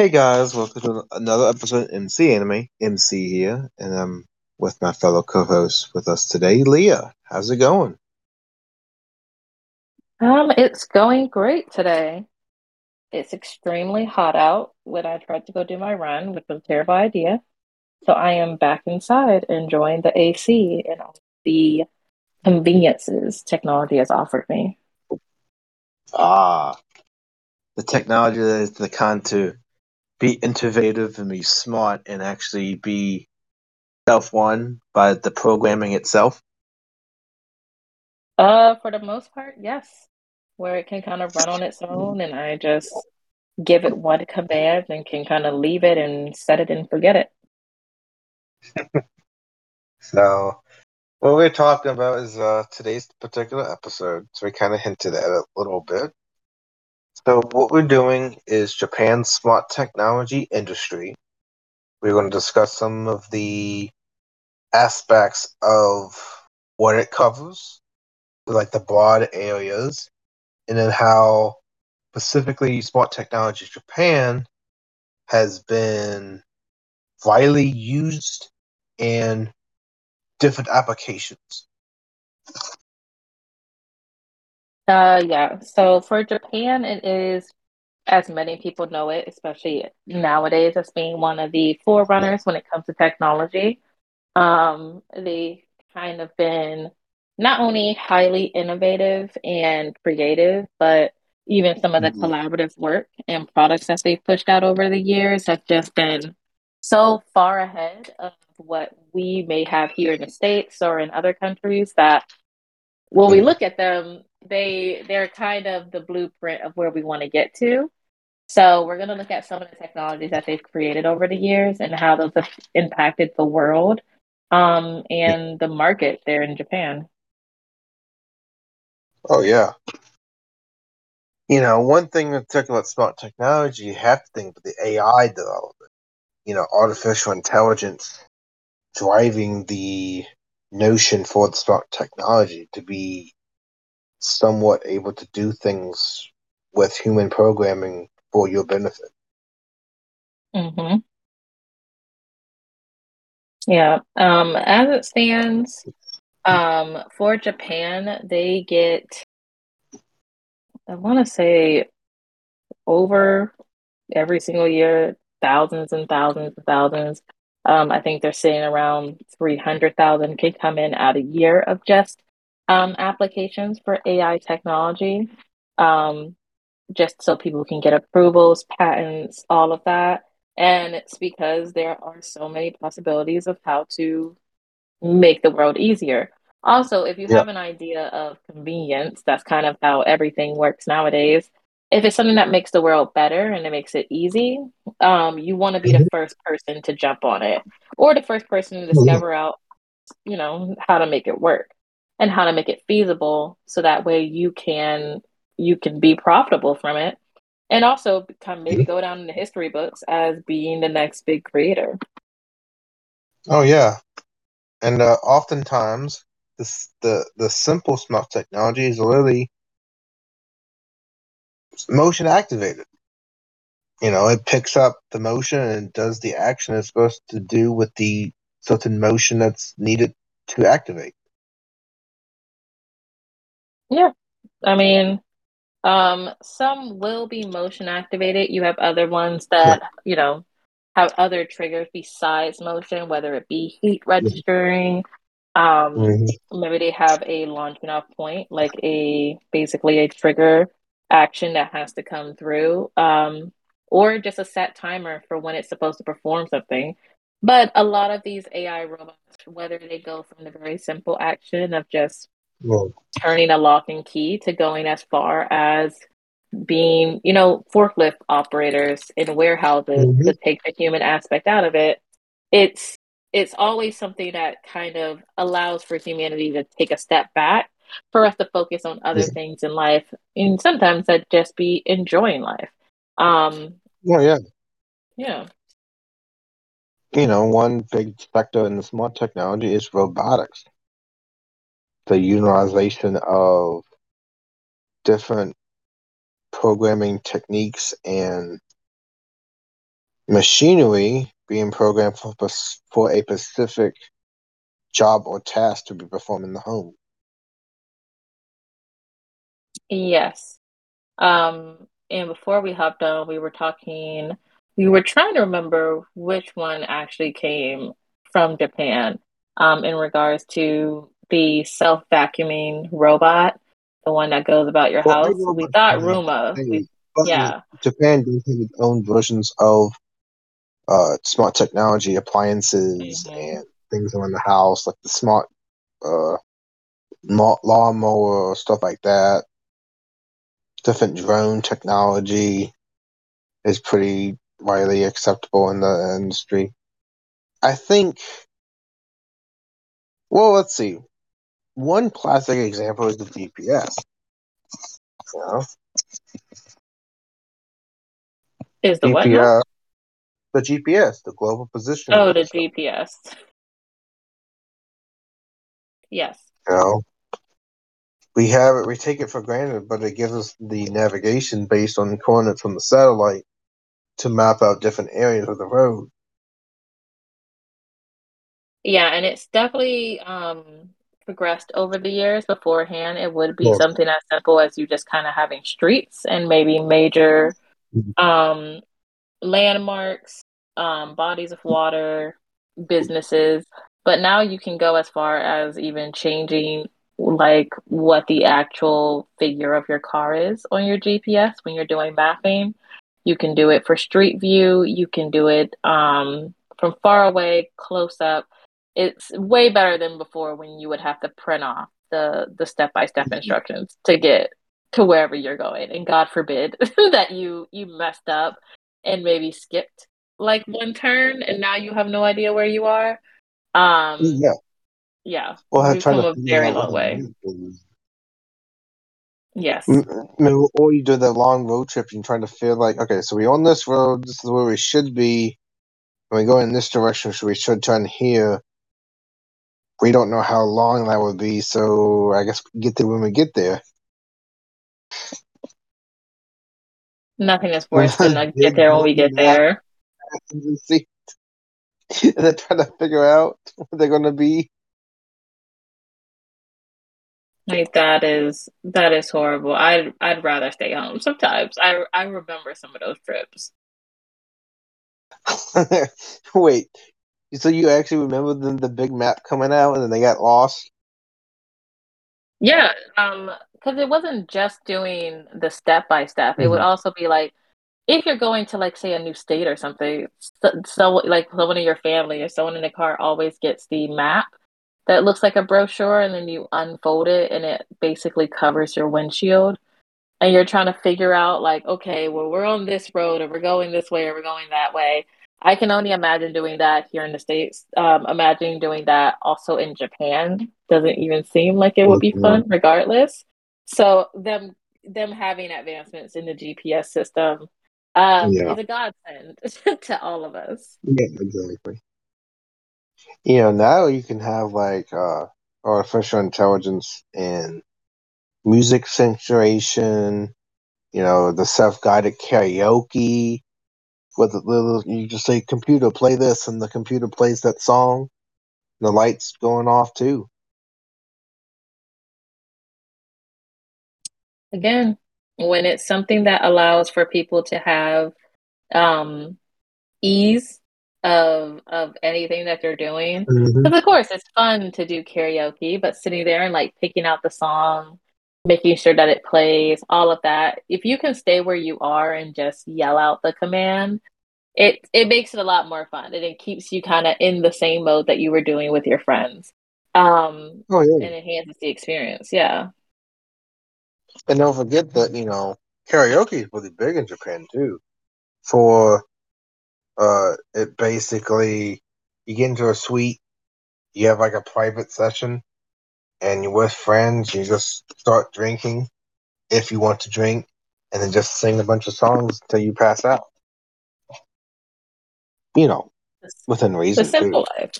Hey guys, welcome to another episode of MC Anime. MC here, and I'm with my fellow co-host with us today, Leah. How's it going? Um, it's going great today. It's extremely hot out when I tried to go do my run, which was a terrible idea. So I am back inside enjoying the AC and all the conveniences technology has offered me. Ah, the technology that is the kind to be innovative and be smart and actually be self-won by the programming itself. Uh, for the most part, yes. Where it can kind of run on its own and I just give it one command and can kind of leave it and set it and forget it. So, what we're talking about is uh, today's particular episode. So we kind of hinted at it a little bit. So what we're doing is Japan's smart technology industry. We're going to discuss some of the aspects of what it covers, like the broad areas, and then how specifically smart technology Japan has been widely used in different applications. Uh, yeah. So for Japan, it is, as many people know it, especially nowadays, as being one of the forerunners when it comes to technology. Um, they kind of been not only highly innovative and creative, but even some of the Mhm. collaborative work and products that they've pushed out over the years have just been so far ahead of what we may have here in the States or in other countries that when we look at them, they they're kind of the blueprint of where we want to get to. So we're going to look at some of the technologies that they've created over the years and how those have impacted the world um, and the market there in Japan. Oh yeah. You know, one thing when talking about smart technology, you have to think about the AI development. You know, artificial intelligence driving the notion for the smart technology to be somewhat able to do things with human programming for your benefit. hmm Yeah. Um, as it stands, um, for Japan, they get, I want to say, over every single year, thousands and thousands and thousands. Um, I think they're saying around 300,000 can come in at a year of just um, applications for AI technology, um, just so people can get approvals, patents, all of that. And it's because there are so many possibilities of how to make the world easier. Also, if you Yeah. have an idea of convenience, that's kind of how everything works nowadays. If it's something that makes the world better and it makes it easy, um, you want to be the first person to jump on it or the first person to discover out, you know, how to make it work and how to make it feasible so that way you can you can be profitable from it and also become maybe go down in the history books as being the next big creator. Oh yeah. And uh, oftentimes this the the simple smart technology is literally motion activated. You know, it picks up the motion and does the action it's supposed to do with the certain motion that's needed to activate. Yeah. I mean, Um, some will be motion activated. You have other ones Yeah. that, you know, have other triggers besides motion, whether it be heat registering. Um, Mhm. maybe they have a launching off point, like a basically a trigger action that has to come through, um, or just a set timer for when it's supposed to perform something. But a lot of these AI robots, whether they go from the very simple action of just Well, turning a lock and key to going as far as being, you know, forklift operators in warehouses mhm. to take the human aspect out of it. It's it's always something that kind of allows for humanity to take a step back for us to focus on other Yeah. things in life and sometimes that just be enjoying life. Um Oh yeah. yeah. You know, one big sector in the smart technology is robotics. The utilization of different programming techniques and machinery being programmed for, for a specific job or task to be performed in the home. Yes. Um, and before we hopped on, we were talking, we were trying to remember which one actually came from Japan um, in regards to the self vacuuming robot, the one that goes about your well, house. We thought. We, yeah. Japan does have its own versions of uh, smart technology appliances mm-hmm. and things around the house, like the smart uh, lawnmower, stuff like that. Different drone technology is pretty widely acceptable in the industry. I think. Well, let's see. One classic example is the GPS. You know? Is the GPS, what? The GPS, the global position. Oh, the system. GPS. Yes. You know, we have it, we take it for granted, but it gives us the navigation based on the coordinates from the satellite to map out different areas of the road. Yeah, and it's definitely um, progressed over the years. Beforehand, it would be something as simple as you just kind of having streets and maybe major mm-hmm. um, landmarks, um, bodies of water, businesses. But now you can go as far as even changing like what the actual figure of your car is on your GPS when you're doing mapping. You can do it for street view. You can do it um, from far away, close up. It's way better than before when you would have to print off the the step by step instructions to get to wherever you're going. And God forbid that you you messed up and maybe skipped like one turn and now you have no idea where you are. Um, yeah. Yeah. Well, I come a very long way. Yes. Or you do that long road trip and trying to feel like, okay, so we on this road, this is where we should be. and we go in this direction, so we should turn here. We don't know how long that would be, so I guess we get there when we get there. Nothing is worse than to get there when we get there. and they're trying to figure out what they're going to be. Like that is that is horrible. I'd I'd rather stay home. Sometimes I I remember some of those trips. Wait, so you actually remember the the big map coming out and then they got lost? Yeah, um, because it wasn't just doing the step by step. It would mm-hmm. also be like if you're going to like say a new state or something, so, so like someone in your family or someone in the car always gets the map that looks like a brochure and then you unfold it and it basically covers your windshield and you're trying to figure out like okay well we're on this road or we're going this way or we're going that way i can only imagine doing that here in the states um, imagining doing that also in japan doesn't even seem like it would be mm-hmm. fun regardless so them them having advancements in the gps system um, yeah. is a godsend to all of us. Yeah, exactly. You know, now you can have like uh, artificial intelligence in music censoration, you know, the self guided karaoke with the little you just say computer play this and the computer plays that song. The lights going off too. Again, when it's something that allows for people to have um, ease of of anything that they're doing. Because mm-hmm. of course it's fun to do karaoke, but sitting there and like picking out the song, making sure that it plays, all of that. If you can stay where you are and just yell out the command, it it makes it a lot more fun and it keeps you kind of in the same mode that you were doing with your friends. Um, oh, yeah. and enhances the experience. Yeah. And don't forget that, you know, karaoke is really big in Japan too. For uh it basically you get into a suite, you have like a private session and you're with friends, you just start drinking if you want to drink, and then just sing a bunch of songs until you pass out. You know, within reason. The simple too. life.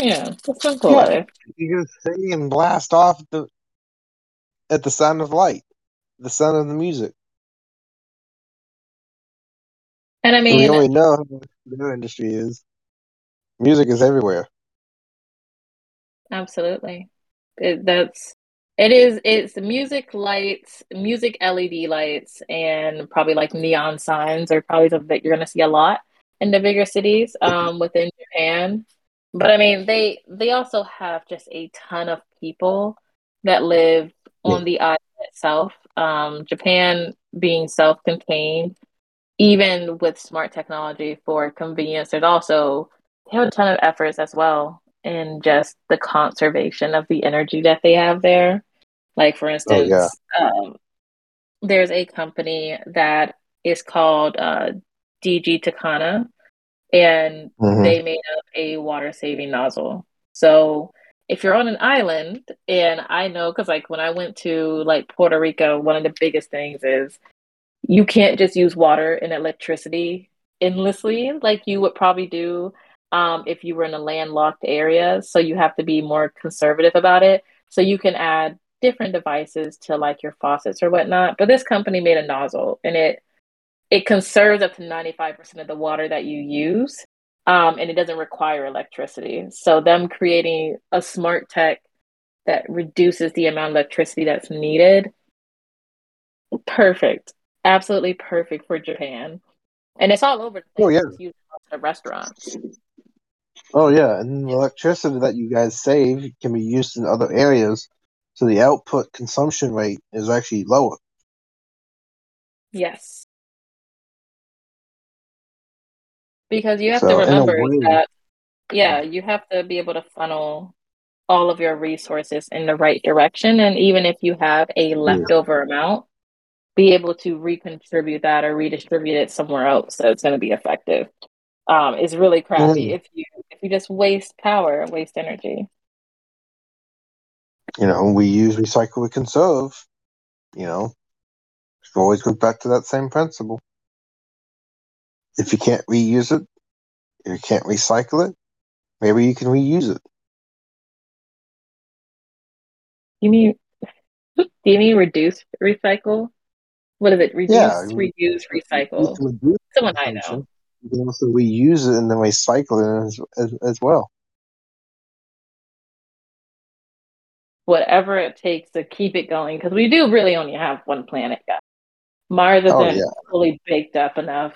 Yeah, the simple yeah. life. You just sing and blast off the at the sound of light the sound of the music. And I And we mean, already know their industry is. Music is everywhere. absolutely. It, that's it is it's music lights, music LED lights, and probably like neon signs are probably something that you're gonna see a lot in the bigger cities um within Japan. But I mean they they also have just a ton of people that live on the island itself. Um, Japan being self-contained, even with smart technology for convenience, there's also they have a ton of efforts as well in just the conservation of the energy that they have there. Like for Oh yeah. instance, um, there's a company that is called uh, DG Takano, and hmm they made up a water saving nozzle. So if you're on an island, and I know because like when I went to like Puerto Rico, one of the biggest things is you can't just use water and electricity endlessly like you would probably do um, if you were in a landlocked area. So you have to be more conservative about it. So you can add different devices to like your faucets or whatnot. But this company made a nozzle and it it conserves up to 95% of the water that you use. Um, and it doesn't require electricity. So them creating a smart tech that reduces the amount of electricity that's needed Perfect. Absolutely perfect for Japan. And it's all over the Oh yeah. It's restaurants. Oh yeah. And the electricity that you guys save can be used in other areas, so the output consumption rate is actually lower. Yes. Because you have to So a remember that, yeah, you have to be able to funnel all of your resources in the right direction. And even if you have a yeah. leftover amount, be able to recontribute that or redistribute it somewhere else so it's going to be effective. Um, it's really crappy Mm. if you if you just waste power waste energy. You know, we use recycle, we conserve. You know, it always goes back to that same principle. If you can't reuse it, if you can't recycle it, maybe you can reuse it. You mean do you mean reduce recycle? What is it? Yeah, Reduce, you reuse, recycle. reduce Someone I know. You also reuse it and then recycle it as, as, as well. Whatever it takes to keep it going, because we do really only have one planet, guys. Mars Oh isn't yeah. fully baked up enough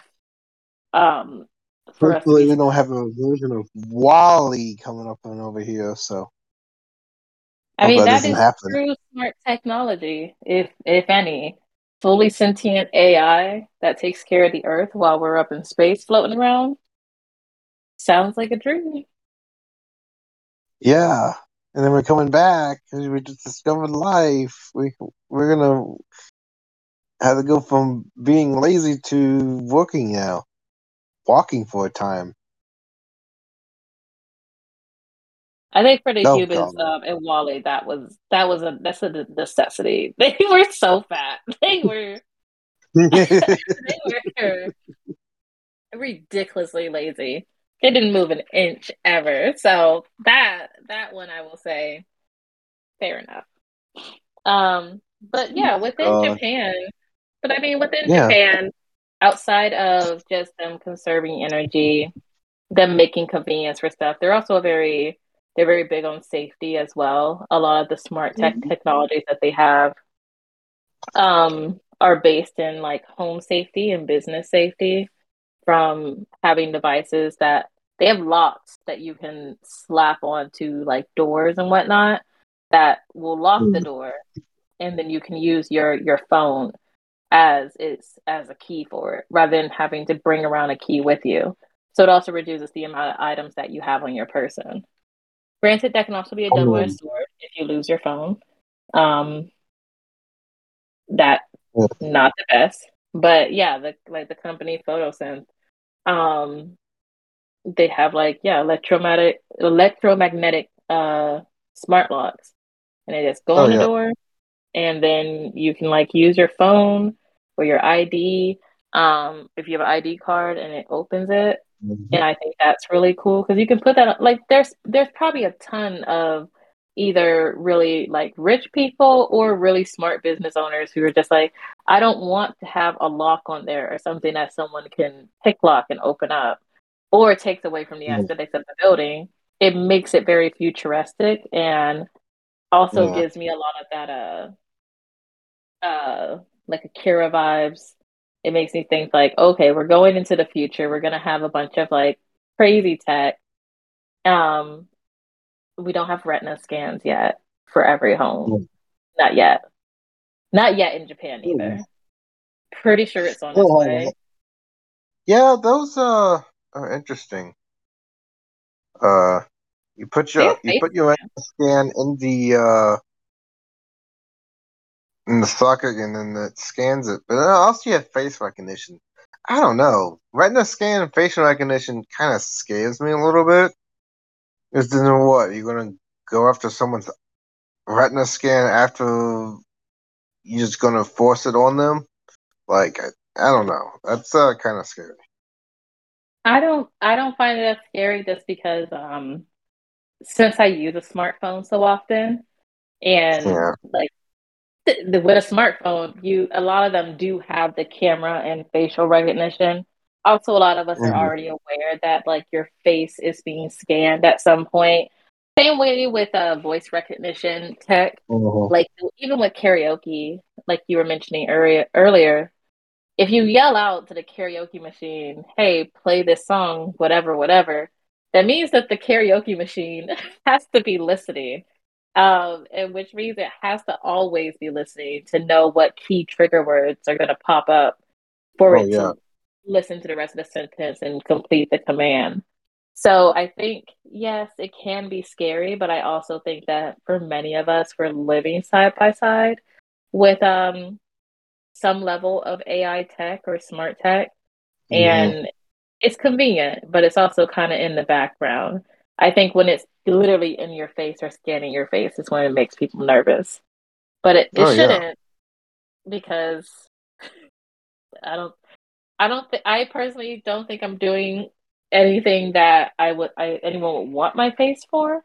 um, for us to Hopefully we don't have a version of WALL-E coming up and over here. So I mean, that that happen. true smart technology, if if any. Fully sentient AI that takes care of the Earth while we're up in space floating around. Sounds like a dream. Yeah. And then we're coming back because we just discovered life. We we're gonna have to go from being lazy to working now, walking for a time. I think for the Oh humans um, and WALL-E, that was that was a that's a necessity. They were so fat. They were they were ridiculously lazy. They didn't move an inch ever. So that that one I will say, fair enough. Um, but yeah, within God. Japan, but I mean within Yeah. Japan, outside of just them conserving energy, them making convenience for stuff, they're also a very they're very big on safety as well. A lot of the smart tech technologies that they have um, are based in like home safety and business safety from having devices that they have locks that you can slap onto like doors and whatnot that will lock the door and then you can use your your phone as it's as a key for it rather than having to bring around a key with you. So it also reduces the amount of items that you have on your person granted that can also be a double-edged sword if you lose your phone um that yeah. not the best but yeah the like the company Photosynth um they have like yeah electromagnetic electromagnetic uh smart locks and they just go Oh on the yeah. door and then you can like use your phone or your id um if you have an id card and it opens it Mhm. and i think that's really cool because you can put that on, like there's there's probably a ton of either really like rich people or really smart business owners who are just like, I don't want to have a lock on there or something that someone can pick lock and open up, or takes away from the aesthetics of the building. It makes it very futuristic and also Yeah. gives me a lot of that uh uh like Akira vibes. It makes me think like, okay, we're going into the future. We're gonna have a bunch of like crazy tech. Um, we don't have retina scans yet for every home. Mm. Not yet. Not yet in Japan Mm. either. Pretty sure it's on its way. Yeah, those uh are interesting. Uh, you put your you put your scan in the uh in the socket and then it scans it. But also you have face recognition. I don't know. Retina scan and facial recognition kind of scares me a little bit. Because then what? You're gonna go after someone's retina scan after you're just gonna force it on them? Like I, I don't know. That's uh kind of scary. I don't I don't find it as scary just because um since I use a smartphone so often and Yeah. like the, with a smartphone you a lot of them do have the camera and facial recognition. Also a lot of us are Mhm. already aware that like your face is being scanned at some point. Same way with uh voice recognition tech Mhm. like even with karaoke, like you were mentioning earlier, earlier, if you yell out to the karaoke machine, "Hey, play this song, whatever, whatever," that means that the karaoke machine has to be listening, um, and which means it has to always be listening to know what key trigger words are going to pop up for Oh, it yeah. to listen to the rest of the sentence and complete the command. So I think yes, it can be scary, but I also think that for many of us, we're living side by side with um some level of AI tech or smart tech, Mhm. and it's convenient, but it's also kind of in the background. I think when it's literally in your face or scanning your face is when it makes people nervous, but it, it Oh, shouldn't because I don't I don't think I personally don't think I'm doing anything that I would I anyone would want my face for.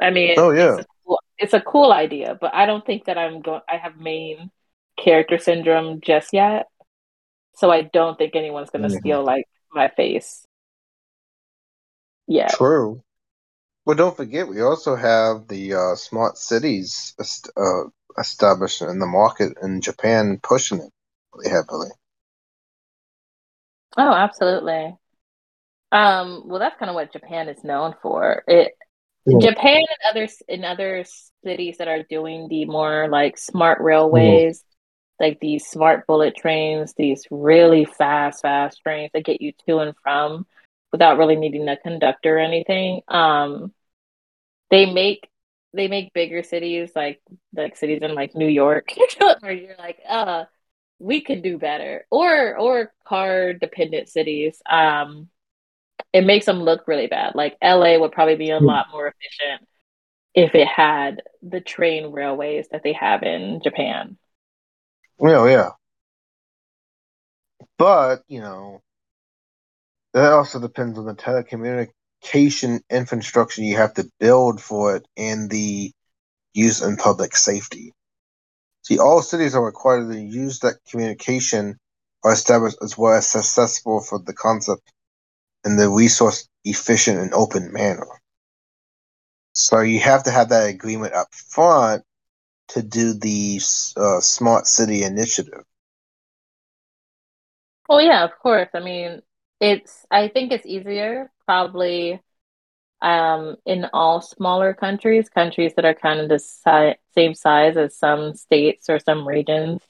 I mean, Oh, yeah. it's a cool, it's a cool idea, but I don't think that I'm going. I have main character syndrome just yet, so I don't think anyone's going to Mhm. steal like my face. Yeah. True. Well, don't forget, we also have the uh, smart cities est- uh, established in the market in Japan, pushing it really heavily. Oh, absolutely. Um, well, that's kind of what Japan is known for. It Yeah. Japan and other in other cities that are doing the more like smart railways, like these smart bullet trains, these really fast, fast trains that get you to and from without really needing a conductor or anything. Um, they make they make bigger cities like like cities in like New York where you're like, uh, we could do better. Or or car dependent cities. Um it makes them look really bad. Like LA would probably be a Hmm. lot more efficient if it had the train railways that they have in Japan. Yeah, yeah. But, you know, that also depends on the telecommunication infrastructure you have to build for it and the use in public safety. See, all cities are required to use that communication are established as well as successful for the concept in the resource efficient and open manner. So you have to have that agreement up front to do the uh, smart city initiative. Well, yeah, of course. I mean, it's I think it's easier probably um in all smaller countries, countries that are kind of the si same size as some states or some regions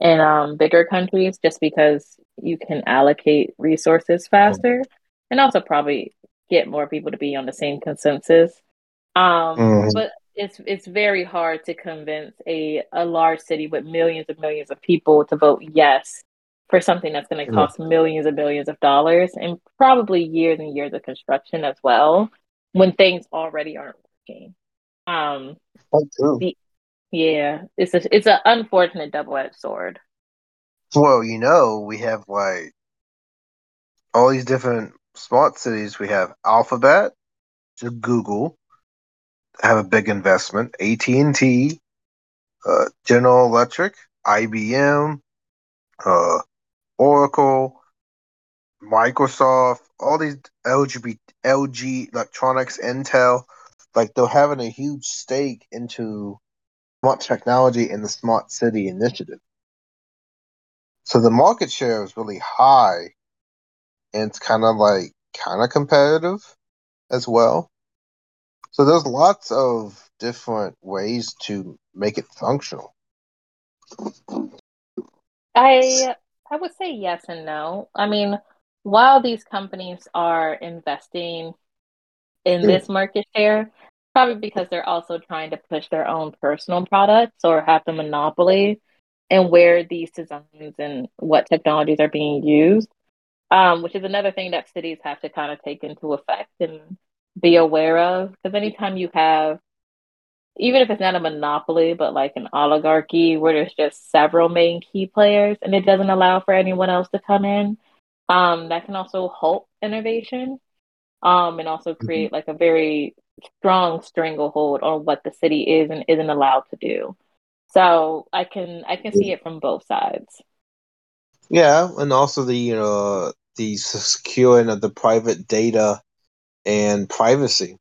in um bigger countries just because you can allocate resources faster and also probably get more people to be on the same consensus. Um, Mhm. but it's it's very hard to convince a a large city with millions and millions of people to vote yes for something that's going to cost millions and billions of dollars and probably years and years of construction as well when things already aren't working. Um, Quite true. yeah, it's a it's an unfortunate double-edged sword. Well, you know, we have like all these different smart cities. We have Alphabet, is Google. have a big investment. AT and T, uh, General Electric, IBM, uh, Oracle, Microsoft, all these LG, LG Electronics, Intel, like they're having a huge stake into smart technology in the smart city initiative. So the market share is really high, and it's kind of like kind of competitive as well. So there's lots of different ways to make it functional. I I would say yes and no. I mean, while these companies are investing in Hmm. this market share, probably because they're also trying to push their own personal products or have the monopoly and where these designs and what technologies are being used, um, which is another thing that cities have to kind of take into effect and be aware of. Because anytime you have, even if it's not a monopoly, but like an oligarchy where there's just several main key players and it doesn't allow for anyone else to come in, um, that can also halt innovation um, and also create like a very strong stranglehold on what the city is and isn't allowed to do. So I can I can see it from both sides. Yeah, and also the you know the securing of the private data and privacy.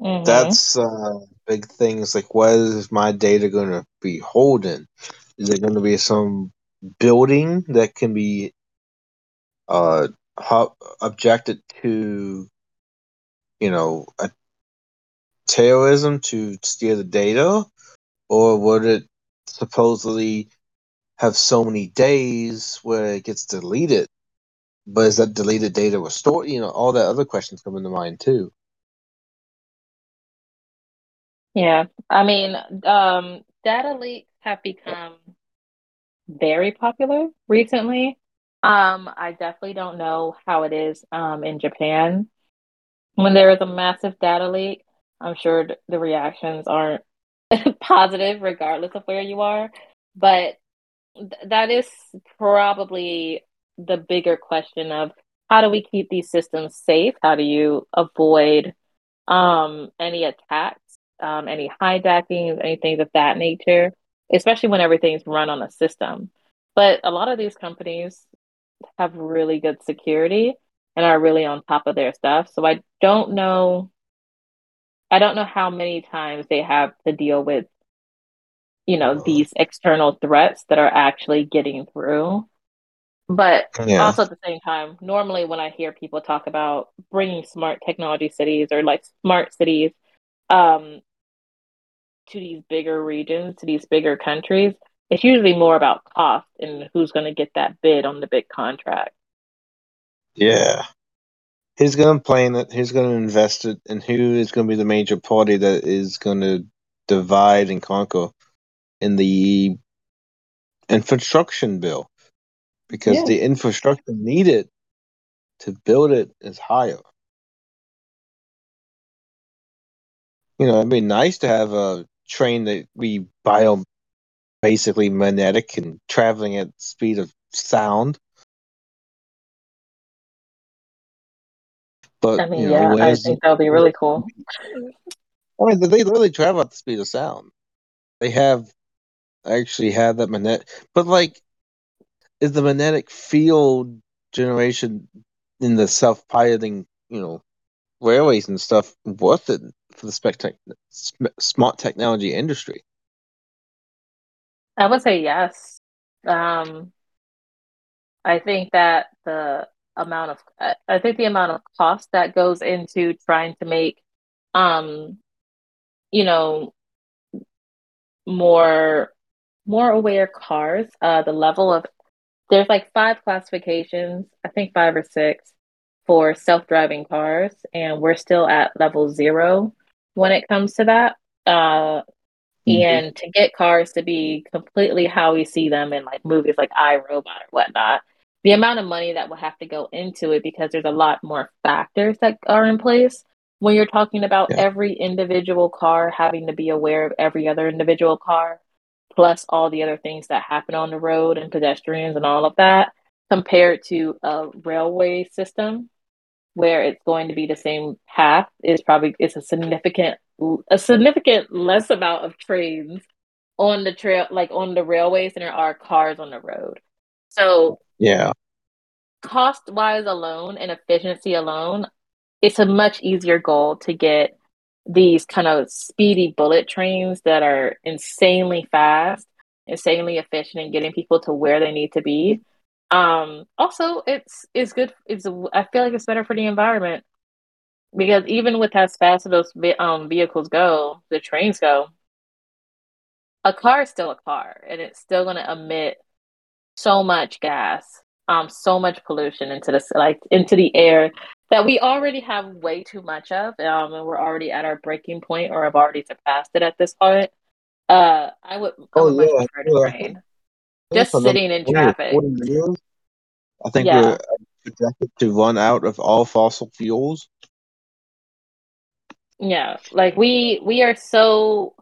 hmm That's uh, big things. Like, what is my data going to be holding? Is it going to be some building that can be uh objected to, you know, a terrorism to steal the data, or would it supposedly have so many days where it gets deleted? But is that deleted data restored? You know, all that other questions come into mind too. Yeah, I mean, um, data leaks have become very popular recently. Um, I definitely don't know how it is um, in Japan. When there is a massive data leak, I'm sure the reactions aren't positive regardless of where you are. But th- that is probably the bigger question of how do we keep these systems safe? How do you avoid um, any attacks, um, any hijackings, anything of that nature, especially when everything's run on a system. But a lot of these companies have really good security and are really on top of their stuff. So I don't know I don't know how many times they have to deal with, you know, these external threats that are actually getting through. But Yeah. also at the same time, normally when I hear people talk about bringing smart technology cities or like smart cities um, to these bigger regions, to these bigger countries, it's usually more about cost and who's going to get that bid on the big contract. Yeah. Who's going to plan it? Who's going to invest it? And who is going to be the major party that is going to divide and conquer in the infrastructure bill? Because Yeah. the infrastructure needed to build it is higher. You know, it'd be nice to have a train that we bio basically magnetic and traveling at speed of sound. But I mean, you know, yeah, I think that would be really cool. I mean, they literally travel at the speed of sound. They have actually have that magnetic, but like, is the magnetic field generation in the self-piloting, you know, railways and stuff worth it for the spec tech, sm- smart technology industry? I would say yes. Um, I think that the amount of I think the amount of cost that goes into trying to make um, you know, more more aware cars, uh the level of there's like five classifications, I think five or six for self-driving cars, and we're still at level zero when it comes to that. Uh and to get cars to be completely how we see them in like movies like I, Robot or whatnot, the amount of money that will have to go into it because there's a lot more factors that are in place when you're talking about Yeah. every individual car having to be aware of every other individual car, plus all the other things that happen on the road and pedestrians and all of that, compared to a railway system where it's going to be the same path is probably it's a significant a significant less amount of trains on the trail like on the railways than there are cars on the road. So Yeah. cost wise alone and efficiency alone, it's a much easier goal to get these kind of speedy bullet trains that are insanely fast, insanely efficient in getting people to where they need to be. Um, also, it's it's good. It's I feel like it's better for the environment because even with as fast as those um vehicles go, the trains go, a car is still a car, and it's still going to emit so much gas, um, so much pollution into the like into the air that we already have way too much of, um, and we're already at our breaking point or have already surpassed it at this point. Uh, I would, I Oh would yeah. yeah. Just sitting in traffic. years, I think Yeah. we're projected to run out of all fossil fuels. Yeah, like we we are so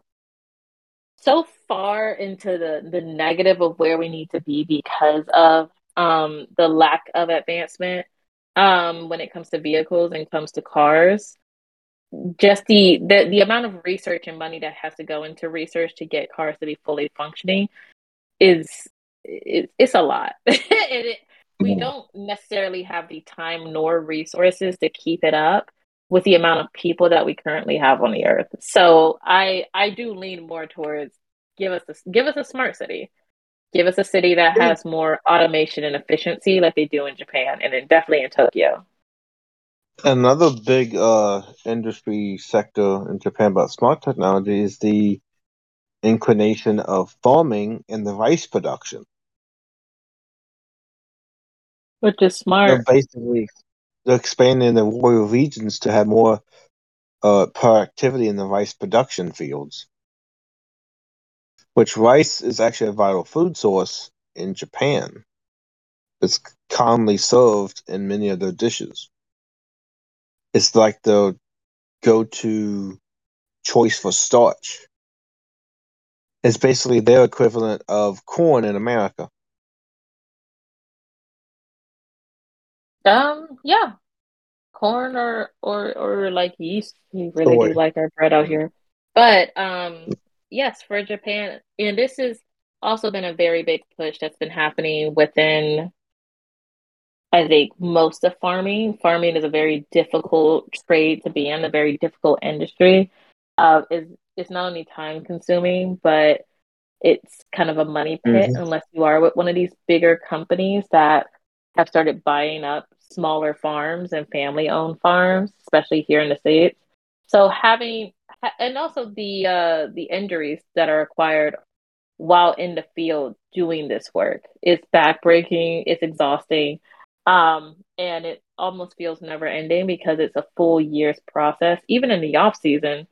so far into the the negative of where we need to be because of um the lack of advancement um when it comes to vehicles and comes to cars. Just the the the amount of research and money that has to go into research to get cars to be fully functioning is it, it's a lot. it, we don't necessarily have the time nor resources to keep it up with the amount of people that we currently have on the earth. So I I do lean more towards give us a, give us a smart city. Give us a city that has more automation and efficiency like they do in Japan and then definitely in Tokyo. Another big uh, industry sector in Japan about smart technology is the inclination of farming and the rice production. Which is smart. They're basically they're expanding the rural regions to have more uh, productivity in the rice production fields. Which rice is actually a vital food source in Japan. It's commonly served in many of their dishes. It's like the go-to choice for starch. It's basically their equivalent of corn in America. Um yeah, corn or or or like yeast. We really do like our bread out here. But um yes, for Japan, and this has also been a very big push that's been happening within I think most of farming. Farming is a very difficult trade to be in, a very difficult industry. Uh, is it's not only time consuming, but it's kind of a money pit Mhm. unless you are with one of these bigger companies that have started buying up smaller farms and family owned farms, especially here in the States. So having and also the uh the injuries that are acquired while in the field doing this work. It's backbreaking, it's exhausting. Um, and it almost feels never ending because it's a full year's process. Even in the off season,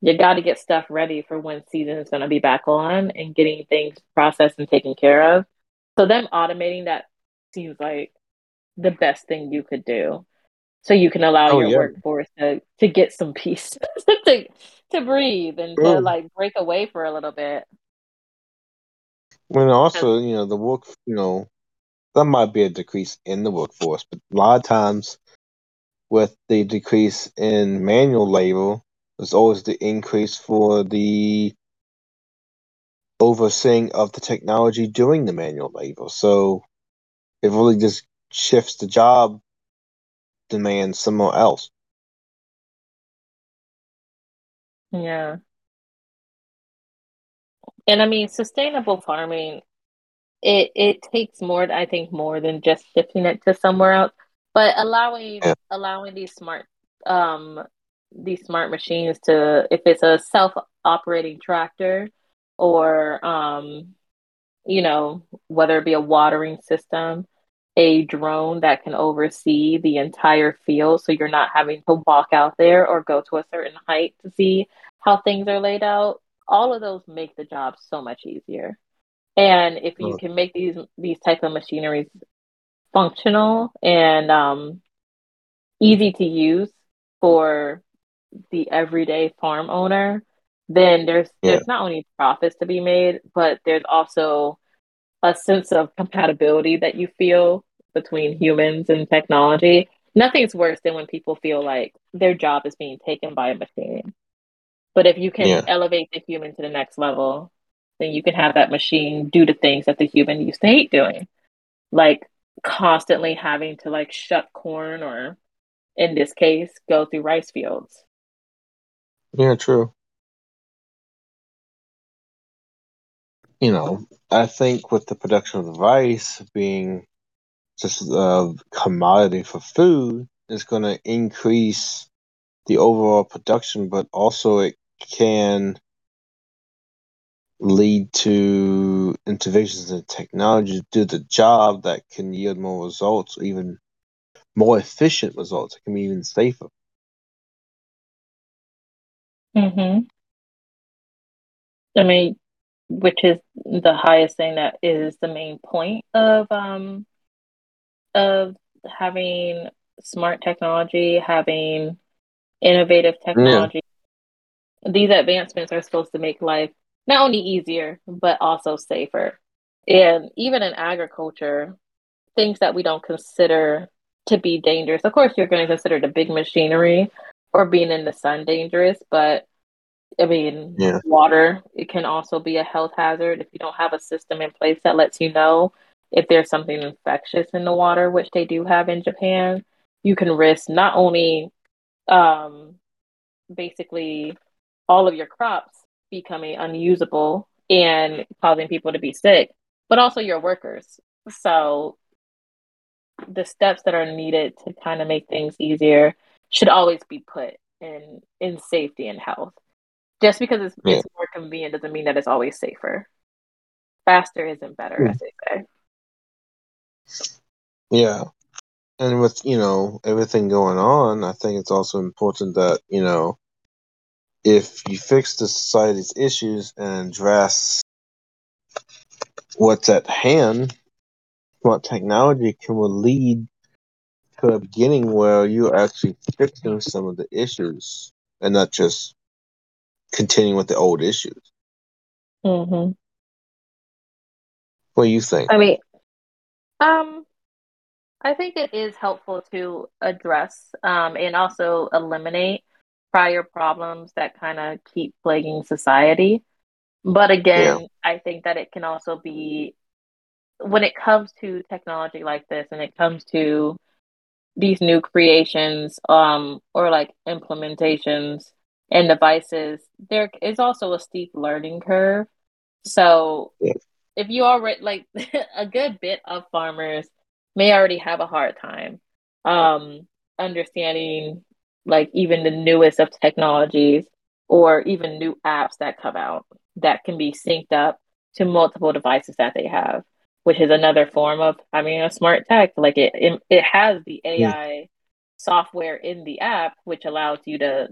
you got to get stuff ready for when season is going to be back on and getting things processed and taken care of. So them automating that seems like the best thing you could do. So you can allow Oh, your yeah. workforce to to get some peace to to breathe and to like break away for a little bit. When also, you know, the work, you know, there might be a decrease in the workforce, but a lot of times with the decrease in manual labor, there's always the increase for the overseeing of the technology doing the manual labor. So it really just shifts the job demand somewhere else. Yeah. And I mean, sustainable farming, it it takes more, I think, more than just shifting it to somewhere else, but allowing Yeah. allowing these smart um these smart machines to, if it's a self-operating tractor or um, you know, whether it be a watering system, a drone that can oversee the entire field, so you're not having to walk out there or go to a certain height to see how things are laid out. All of those make the job so much easier. And if you can make these these type of machineries functional and um, easy to use for the everyday farm owner, then there's Yeah. there's not only profits to be made, but there's also a sense of compatibility that you feel between humans and technology. nothing's worse than when people feel like their job is being taken by a machine. But if you can Yeah. elevate the human to the next level, then you can have that machine do the things that the human used to hate doing. Like constantly having to like shuck corn or in this case, go through rice fields. Yeah, true. You know, I think with the production of rice being just a commodity for food, it's going to increase the overall production, but also it can lead to interventions in technology to do the job that can yield more results, even more efficient results. It can be even safer. Mm-hmm. I mean, which is the highest thing that is the main point of um of having smart technology, having innovative technology. These advancements are supposed to make life not only easier, but also safer. And even in agriculture, things that we don't consider to be dangerous. Of course, you're going to consider the big machinery or being in the sun dangerous, but I mean, Yeah. water, it can also be a health hazard if you don't have a system in place that lets you know if there's something infectious in the water, which they do have in Japan. You can risk not only um, basically all of your crops becoming unusable and causing people to be sick, but also your workers. So the steps that are needed to kind of make things easier should always be put in in safety and health. Just because it's, Yeah. it's more convenient doesn't mean that it's always safer. Faster isn't better, hmm. as they say. Yeah. And with, you know, everything going on, I think it's also important that, you know, if you fix the society's issues and address what's at hand, what technology can will lead to a beginning where you're actually fixing some of the issues and not just continuing with the old issues. hmm What do you think? I mean, um, I think it is helpful to address um, and also eliminate prior problems that kind of keep plaguing society. But again, I think that it can also be when it comes to technology like this and it comes to these new creations um or like implementations and devices, there is also a steep learning curve. So Yeah. if you already like a good bit of farmers may already have a hard time um understanding like even the newest of technologies or even new apps that come out that can be synced up to multiple devices that they have which is another form of having a smart tech like it it, it has the ai software in the app which allows you to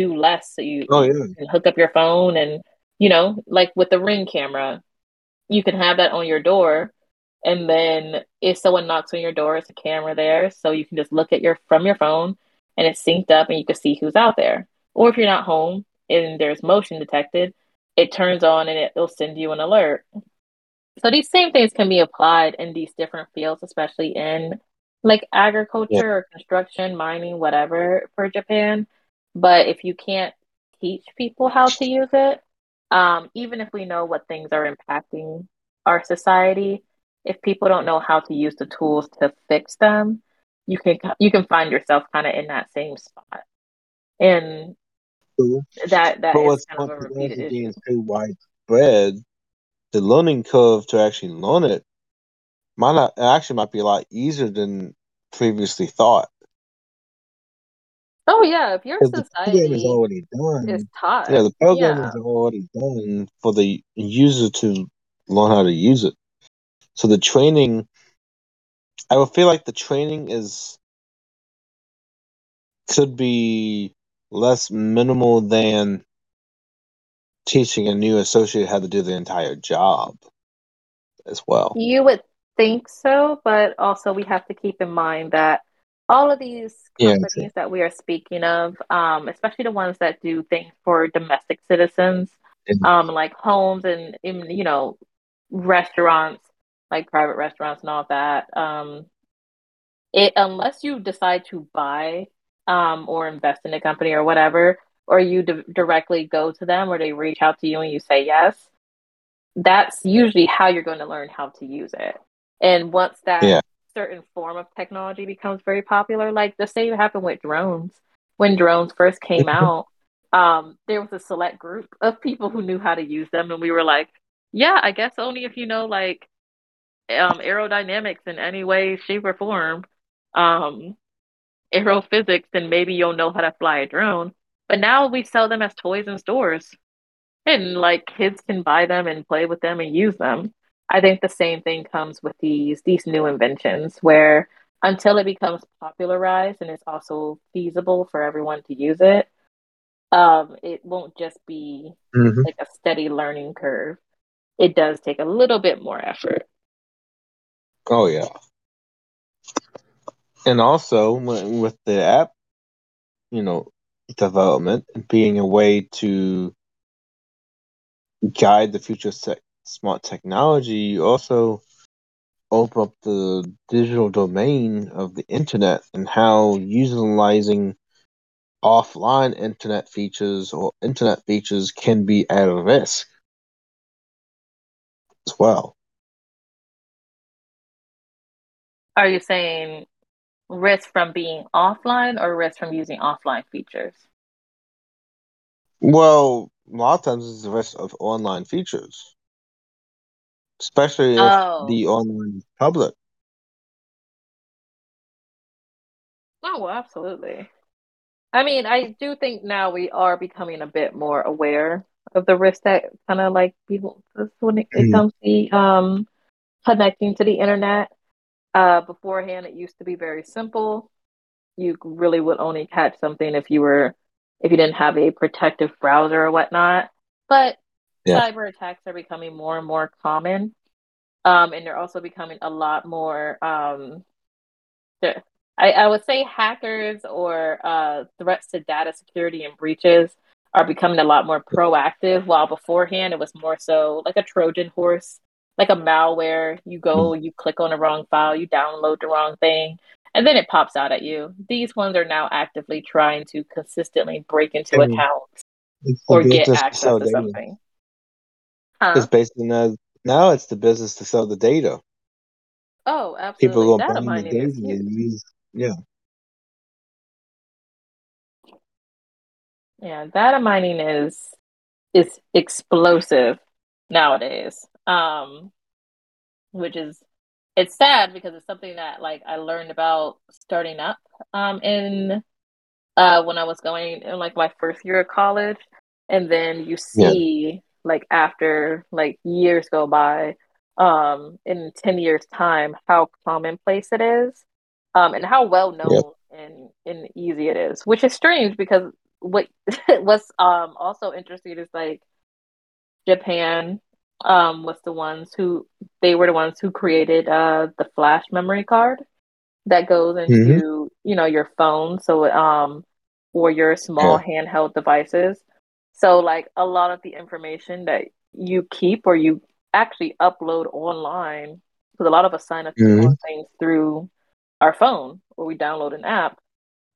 do less so you Oh, yeah. can hook up your phone and you know like with the ring camera you can have that on your door and then if someone knocks on your door it's a camera there so you can just look at your from your phone and it's synced up and you can see who's out there or if you're not home and there's motion detected it turns on and it, it'll send you an alert so these same things can be applied in these different fields especially in like agriculture Yeah. or construction mining whatever for japan but if you can't teach people how to use it um, even if we know what things are impacting our society, if people don't know how to use the tools to fix them, you can you can find yourself kind of in that same spot, and True. that that But is what's kind of a repeated issue. too widespread, the learning curve to actually learn it might not it actually might be a lot easier than previously thought. Oh yeah, if your Because the program is society already done. is taught, Yeah, the program yeah, is already done for the user to learn how to use it. So the training, I would feel like the training is could be less minimal than teaching a new associate how to do the entire job as well. you would think so, but also we have to keep in mind that all of these Yeah, companies that we are speaking of, um, especially the ones that do things for domestic citizens, Mhm. um, like homes and, and you know restaurants, like private restaurants and all that, um, it unless you decide to buy um, or invest in a company or whatever, or you d- directly go to them or they reach out to you and you say yes, that's usually how you're going to learn how to use it. And once that Yeah. Certain form of technology becomes very popular, like the same happened with drones. When drones first came out, um, there was a select group of people who knew how to use them, and we were like, yeah, I guess only if you know like um, aerodynamics in any way, shape, or form, um, aerophysics, then maybe you'll know how to fly a drone. But now we sell them as toys in stores, and like kids can buy them and play with them and use them. I think the same thing comes with these these new inventions, where until it becomes popularized and it's also feasible for everyone to use it, um, it won't just be hmm like a steady learning curve. It does take a little bit more effort. Oh yeah. And also with the app, you know, development being a way to guide the future sec- smart technology, you also open up the digital domain of the internet and how utilizing offline internet features or internet features can be at risk as well. Are you saying risk from being offline or risk from using offline features? Well, a lot of times it's the risk of online features, especially if Oh, the online is public. oh, well, absolutely. I mean, I do think now we are becoming a bit more aware of the risk that kind of like people when it, it Mhm. comes to um connecting to the internet. Uh, beforehand, it used to be very simple. You really would only catch something if you were if you didn't have a protective browser or whatnot. But Yeah. cyber attacks are becoming more and more common. Um, and they're also becoming a lot more um I, I would say hackers or uh, threats to data security and breaches are becoming a lot more proactive, while beforehand it was more so like a Trojan horse, like a malware. You go, you click on the wrong file, you download the wrong thing, and then it pops out at you. These ones are now actively trying to consistently break into accounts or get access to something. Huh? It's basically now, now it's the business to sell the data. Oh, absolutely. People go Data buying the data and use yeah. Yeah, data mining is is explosive nowadays. Um, which is it's sad because it's something that like I learned about starting up um in uh when I was going in like my first year of college and then you see like after like years go by um in 10 years time how commonplace it is um and how well known and and easy it is which is strange because what what's um also interesting is like Japan um was the ones who they were the ones who created uh the flash memory card that goes into you know your phone so um or your small handheld devices so like a lot of the information that you keep or you actually upload online because a lot of us sign up hmm things through our phone or we download an app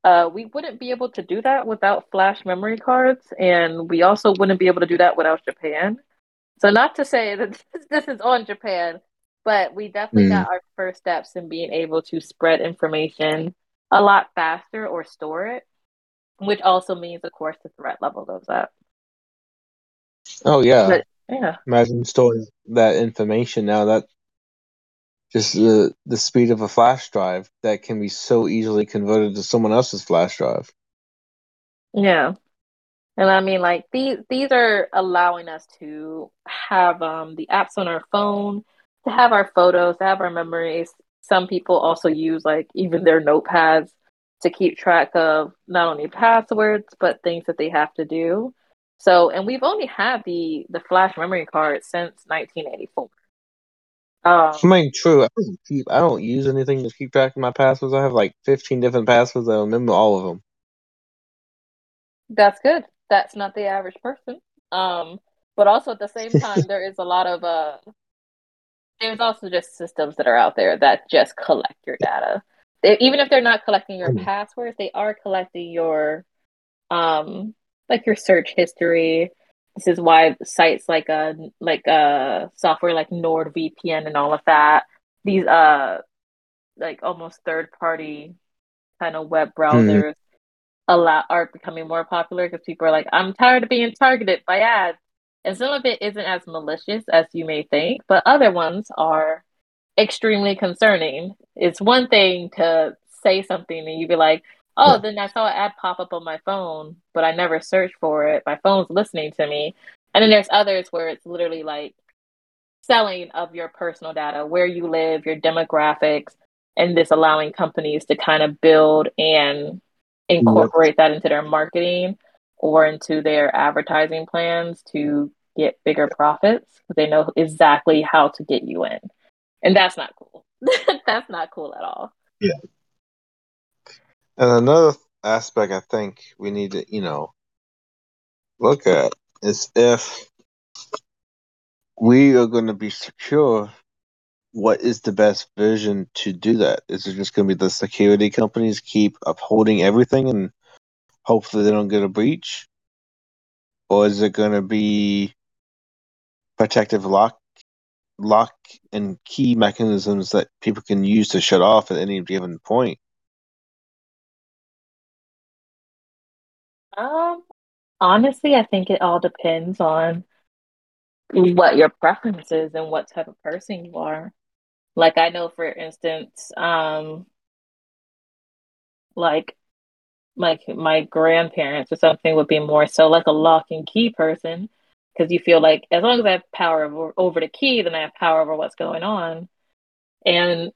uh, we wouldn't be able to do that without flash memory cards and we also wouldn't be able to do that without japan so not to say that this is on Japan, but we definitely Mm. got our first steps in being able to spread information a lot faster or store it, which also means, of course, the threat level goes up. Oh yeah. But yeah, Imagine storing that information now. That just the the speed of a flash drive that can be so easily converted to someone else's flash drive. yeah. And I mean, like these these are allowing us to have um the apps on our phone, to have our photos, to have our memories. Some people also use like even their notepads to keep track of not only passwords but things that they have to do. So, and we've only had the the flash memory card since 1984. Um, I mean, true. I don't keep. I don't use anything to keep track of my passwords. I have like fifteen different passwords. I remember all of them. That's good. That's not the average person. Um, but also at the same time, there is a lot of uh, there's also just systems that are out there that just collect your data. they, even if they're not collecting your Mm. passwords, they are collecting your um like your search history. This is why sites like a like a software like NordVPN and all of that, these uh like almost third party kind of web hmm. browsers a lot are becoming more popular because people are like, I'm tired of being targeted by ads. And some of it isn't as malicious as you may think, but other ones are extremely concerning. It's one thing to say something and you'd be like, oh, Yeah. then I saw an ad pop up on my phone, but I never searched for it. My phone's listening to me. And then there's others where it's literally like selling of your personal data, where you live, your demographics, and this allowing companies to kind of build and incorporate that into their marketing or into their advertising plans to get bigger profits they know exactly how to get you in. And that's not cool. that's not cool at all. And another aspect I think we need to, you know, look at is if we are going to be secure, what is the best vision to do that? Is it just going to be the security companies keep upholding everything and hopefully they don't get a breach? Or is it going to be protective lock, lock and key mechanisms that people can use to shut off at any given point? Um, honestly, I think it all depends on what your preference is and what type of person you are. Like I know, for instance, um, like like my grandparents or something would be more so like a lock and key person because you feel like as long as I have power over, over the key, then I have power over what's going on. And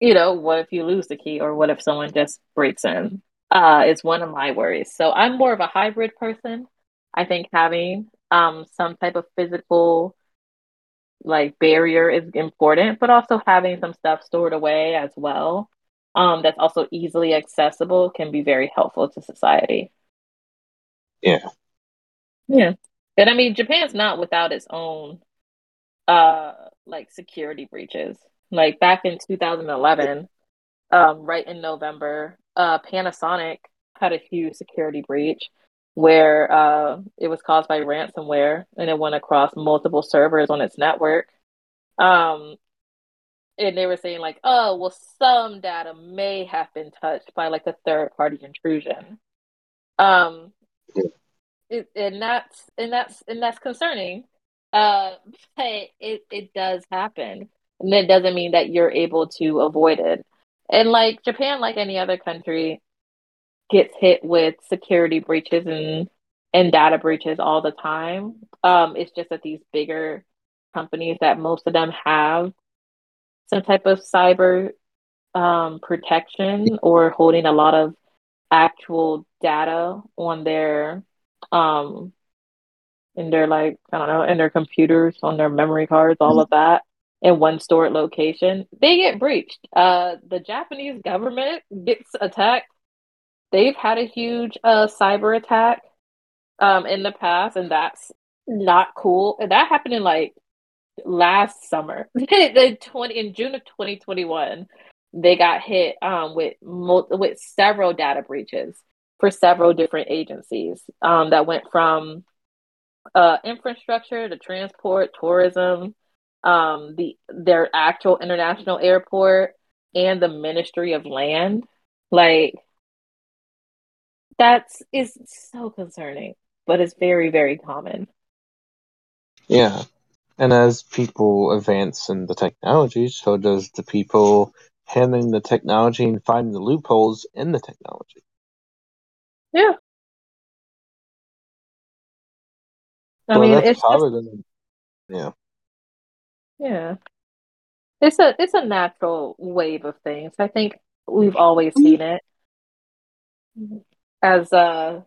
you know, what if you lose the key or what if someone just breaks in? Uh, is one of my worries. So I'm more of a hybrid person. I think having um some type of physical like barrier is important, but also having some stuff stored away as well. Um, that's also easily accessible can be very helpful to society. Yeah. Yeah. And I mean Japan's not without its own uh like security breaches. Like back in 2011, um, right in November, uh, Panasonic had a huge security breach where uh, it was caused by ransomware and it went across multiple servers on its network. Um, and they were saying like, oh, well, some data may have been touched by like a third party intrusion. Um, it, and that's and that's and that's concerning. Uh, but it it does happen, and it doesn't mean that you're able to avoid it. And like Japan, like any other country, gets hit with security breaches and and data breaches all the time. Um, it's just that these bigger companies that most of them have some type of cyber um, protection or holding a lot of actual data on their um in their like I don't know in their computers on their memory cards all of that in one stored location they get breached. Uh the Japanese government gets attacked. They've had a huge uh cyber attack um in the past and that's not cool. And that happened in like last summer. The 20 in June of 2021 they got hit um with mul- with several data breaches for several different agencies um, that went from uh, infrastructure to transport, tourism, um, the their actual international airport, and the Ministry of Land. Like that's is so concerning, but it's very very common. Yeah. And as people advance in the technology, so does the people handling the technology and finding the loopholes in the technology. Yeah. I well, mean, it's just, yeah. Yeah. It's a it's a natural wave of things. I think we've always seen it. As uh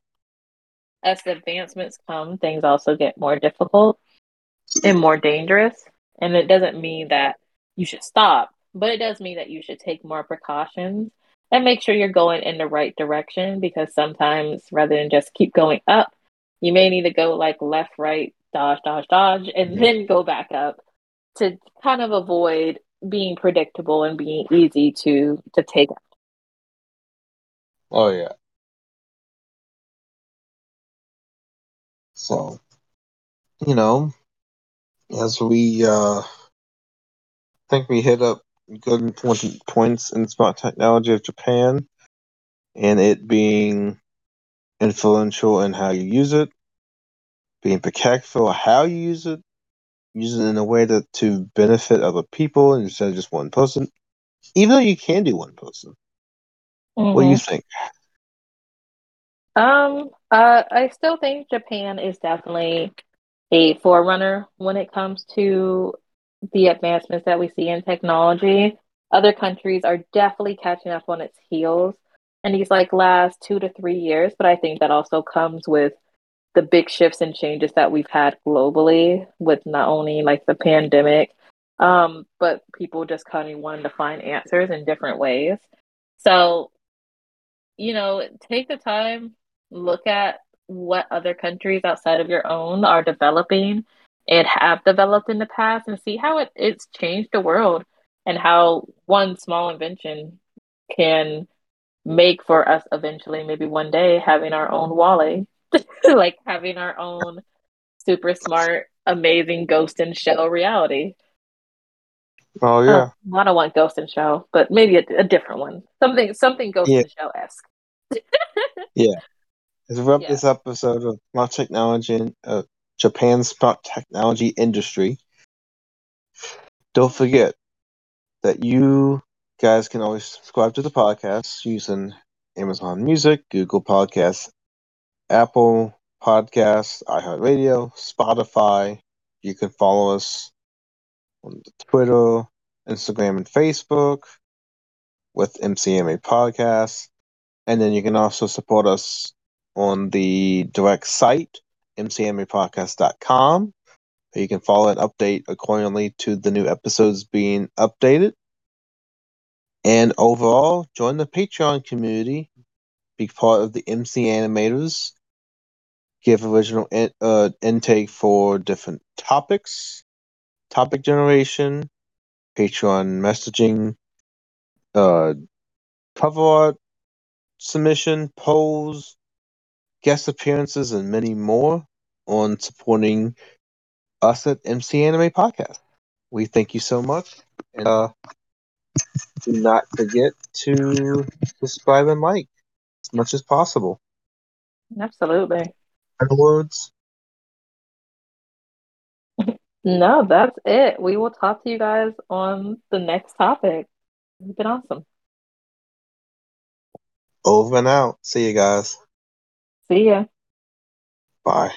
as the advancements come, things also get more difficult and more dangerous. And it doesn't mean that you should stop, but it does mean that you should take more precautions and make sure you're going in the right direction because sometimes rather than just keep going up, you may need to go like left, right, dodge, dodge, dodge, and then go back up to kind of avoid being predictable and being easy to to take out. Oh yeah. So, you know, as we uh think we hit up good important points in smart technology of Japan and it being influential in how you use it, being impactful how you use it, use it in a way that to benefit other people instead of just one person. Even though you can do one person. What do you think? Um, uh, I still think Japan is definitely a forerunner when it comes to the advancements that we see in technology. Other countries are definitely catching up on its heels in these like last two to three years, but I think that also comes with the big shifts and changes that we've had globally with not only like the pandemic, um, but people just kind of wanting to find answers in different ways. So, you know, take the time, look at what other countries outside of your own are developing and have developed in the past and see how it, it's changed the world and how one small invention can make for us eventually, maybe one day, having our own WALL-E, like having our own super smart, amazing Ghost and Shell reality. Oh yeah. Oh, I don't want Ghost and Shell, but maybe a, a different one. Something something Ghost Yeah. in Shell esque. Yeah. As we wrap Yeah. this episode of smart technology and uh, Japan's smart technology industry, don't forget that you guys can always subscribe to the podcast using Amazon Music, Google Podcasts, Apple Podcasts, iHeartRadio, Spotify. You can follow us on Twitter, Instagram, and Facebook with MCMA Podcasts. And then you can also support us on the direct site, mcmapodcast.com. You can follow and update accordingly to the new episodes being updated. And overall, join the Patreon community, be part of the MC Animators, give original in, uh, intake for different topics, topic generation, Patreon messaging, uh, cover art submission, polls, guest appearances, and many more on supporting us at MC Anime Podcast. We thank you so much. And uh, do not forget to subscribe and like as much as possible. Absolutely. Words? No, that's it. We will talk to you guys on the next topic. It's been awesome. Over and out. See you guys. See ya. Bye.